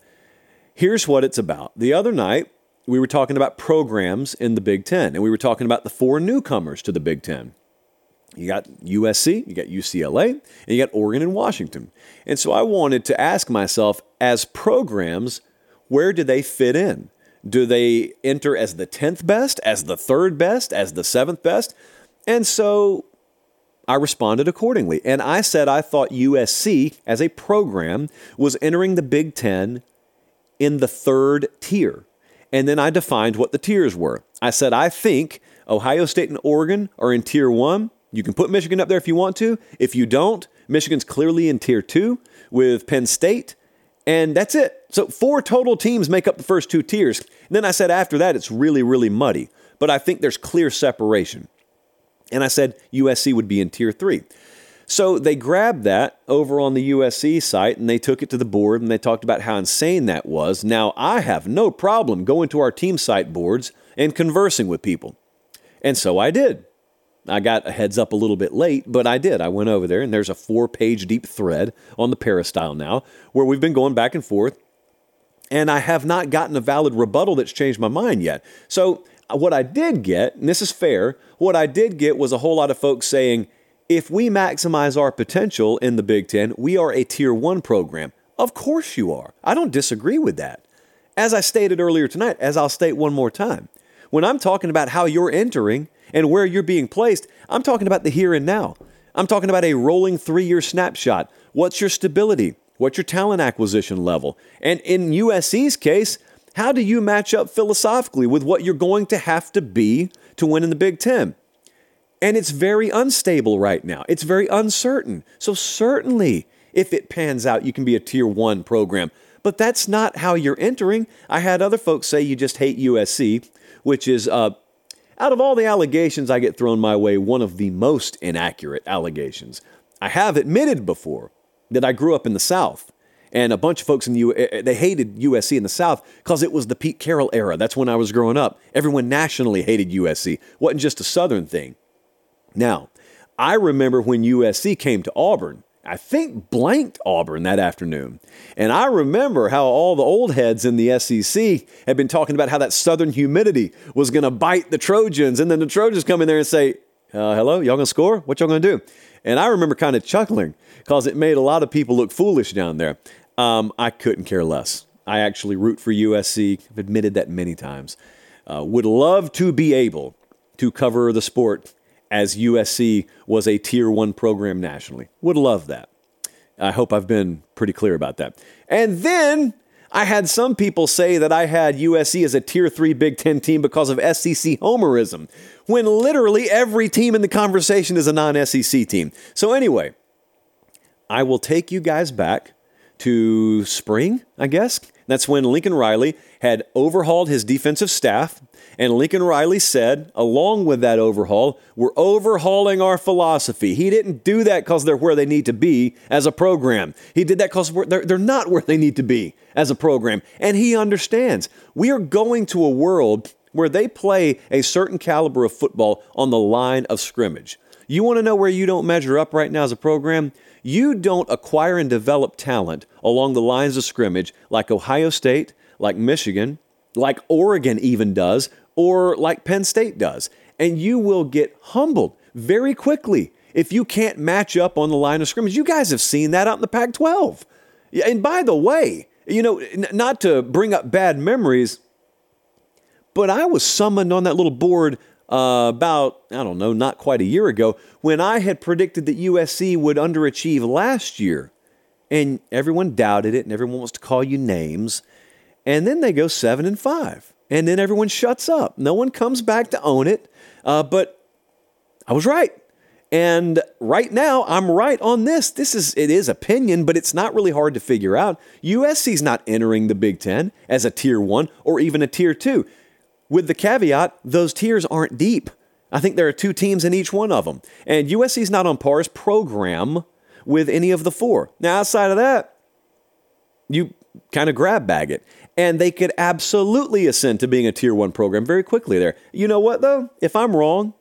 here's what it's about. The other night, we were talking about programs in the Big Ten, and we were talking about the four newcomers to the Big Ten. You got USC, you got UCLA, and you got Oregon and Washington. And so I wanted to ask myself, as programs, where do they fit in? Do they enter as the 10th best, as the third best, as the seventh best? And so I responded accordingly. And I said I thought USC as a program was entering the Big Ten in the third tier. And then I defined what the tiers were. I said, I think Ohio State and Oregon are in tier one, you can put Michigan up there if you want to. If you don't, Michigan's clearly in tier two with Penn State. And that's it. So four total teams make up the first two tiers. And then I said after that, it's really, really muddy. But I think there's clear separation. And I said USC would be in tier three. So they grabbed that over on the USC site and they took it to the board and they talked about how insane that was. Now, I have no problem going to our team site boards and conversing with people. And so I did. I got a heads up a little bit late, but I did. I went over there, and there's a four page deep thread on the Peristyle now where we've been going back and forth. And I have not gotten a valid rebuttal that's changed my mind yet. So, uh, what I did get, and this is fair, what I did get was a whole lot of folks saying, if we maximize our potential in the Big Ten, we are a tier one program. Of course you are. I don't disagree with that. As I stated earlier tonight, as I'll state one more time, when I'm talking about how you're entering, and where you're being placed, I'm talking about the here and now. I'm talking about a rolling three year snapshot. What's your stability? What's your talent acquisition level? And in USC's case, how do you match up philosophically with what you're going to have to be to win in the Big Ten? And it's very unstable right now. It's very uncertain. So, certainly, if it pans out, you can be a tier one program. But that's not how you're entering. I had other folks say you just hate USC, which is uh, out of all the allegations I get thrown my way, one of the most inaccurate allegations. I have admitted before that I grew up in the South. And a bunch of folks in the U- eh, eh, they hated USC in the South because it was the Pete Carroll era. That's when I was growing up. Everyone nationally hated USC. wasn't just a Southern thing. Now, I remember when USC came to Auburn I think, blanked Auburn that afternoon. And I remember how all the old heads in the SEC had been talking about how that southern humidity was going to bite the Trojans. And then the Trojans come in there and say, uh, Hello, y'all going to score? What y'all going to do? And I remember kind of chuckling because it made a lot of people look foolish down there. Um, I couldn't care less. I actually root for USC. I've admitted that many times. Uh, would love to be able to cover the sport as USC was a tier one program nationally. Would love that. I hope I've been pretty clear about that. And then I had some people say that I had USC as a tier three Big Ten team because of SEC homerism, when literally every team in the conversation is a non SEC team. So, anyway, I will take you guys back to spring, I guess. That's when Lincoln Riley had overhauled his defensive staff. And Lincoln Riley said, along with that overhaul, we're overhauling our philosophy. He didn't do that because they're where they need to be as a program. He did that because they're, they're not where they need to be as a program. And he understands. We are going to a world where they play a certain caliber of football on the line of scrimmage. You want to know where you don't measure up right now as a program? You don't acquire and develop talent along the lines of scrimmage like Ohio State, like Michigan, like Oregon even does, or like Penn State does. And you will get humbled very quickly if you can't match up on the line of scrimmage. You guys have seen that out in the Pac 12. And by the way, you know, not to bring up bad memories, but I was summoned on that little board uh, about, I don't know, not quite a year ago, when I had predicted that USC would underachieve last year. And everyone doubted it, and everyone wants to call you names. And then they go seven and five. And then everyone shuts up. No one comes back to own it. Uh, but I was right. And right now, I'm right on this. This is it is opinion, but it's not really hard to figure out. USC's not entering the Big Ten as a tier one or even a tier two with the caveat those tiers aren't deep. I think there are two teams in each one of them. And USC's not on par's program with any of the four. Now, outside of that, you kind of grab bag it. And they could absolutely ascend to being a tier one program very quickly there. You know what, though? If I'm wrong,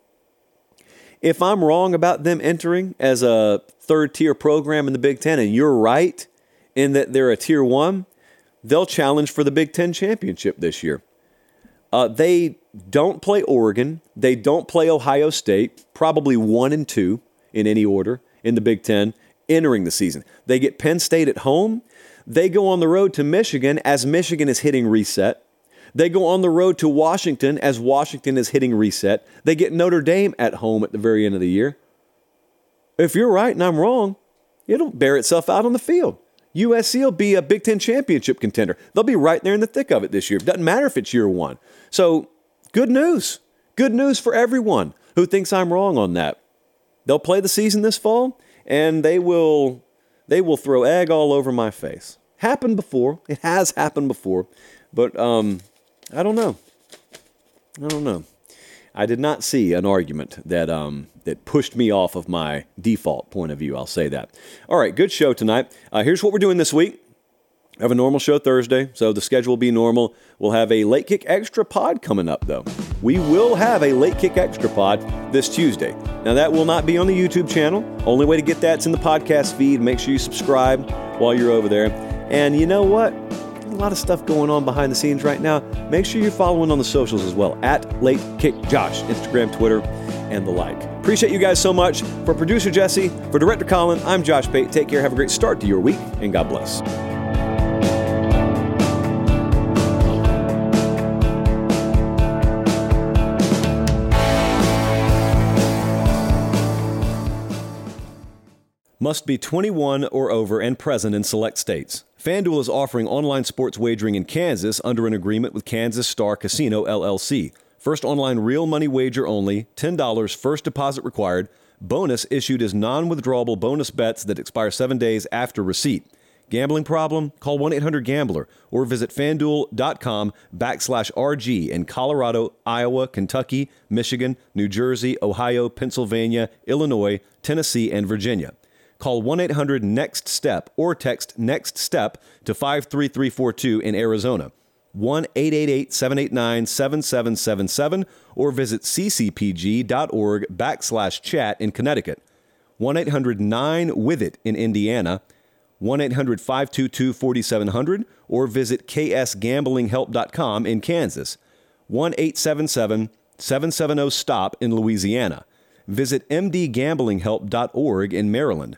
if I'm wrong about them entering as a third tier program in the Big Ten, and you're right in that they're a tier one, they'll challenge for the Big Ten championship this year. Uh, they don't play Oregon. They don't play Ohio State, probably one and two in any order in the Big Ten entering the season. They get Penn State at home. They go on the road to Michigan as Michigan is hitting reset. They go on the road to Washington as Washington is hitting reset. They get Notre Dame at home at the very end of the year. If you're right and I'm wrong, it'll bear itself out on the field. USC will be a Big Ten championship contender. They'll be right there in the thick of it this year. It doesn't matter if it's year one. So, good news. Good news for everyone who thinks I'm wrong on that. They'll play the season this fall, and they will they will throw egg all over my face. Happened before. It has happened before, but um, I don't know. I don't know. I did not see an argument that um, that pushed me off of my default point of view. I'll say that. All right, good show tonight. Uh, here's what we're doing this week. I have a normal show Thursday, so the schedule will be normal. We'll have a late kick extra pod coming up, though. We will have a late kick extra pod this Tuesday. Now, that will not be on the YouTube channel. Only way to get that's in the podcast feed. Make sure you subscribe while you're over there. And you know what? a lot of stuff going on behind the scenes right now. Make sure you're following on the socials as well at Late Kick Josh, Instagram, Twitter, and the like. Appreciate you guys so much. For producer Jesse, for director Colin, I'm Josh Pate. Take care, have a great start to your week, and God bless. Must be 21 or over and present in select states. FanDuel is offering online sports wagering in Kansas under an agreement with Kansas Star Casino LLC. First online real money wager only, $10 first deposit required. Bonus issued as non withdrawable bonus bets that expire seven days after receipt. Gambling problem? Call 1 800 Gambler or visit fanduel.com backslash RG in Colorado, Iowa, Kentucky, Michigan, New Jersey, Ohio, Pennsylvania, Illinois, Tennessee, and Virginia. Call 1 800 NEXT STEP or text NEXT STEP to 53342 in Arizona. 1 888 789 7777 or visit ccpg.org backslash chat in Connecticut. 1 800 9 with it in Indiana. 1 800 522 4700 or visit ksgamblinghelp.com in Kansas. 1 877 770 STOP in Louisiana. Visit mdgamblinghelp.org in Maryland.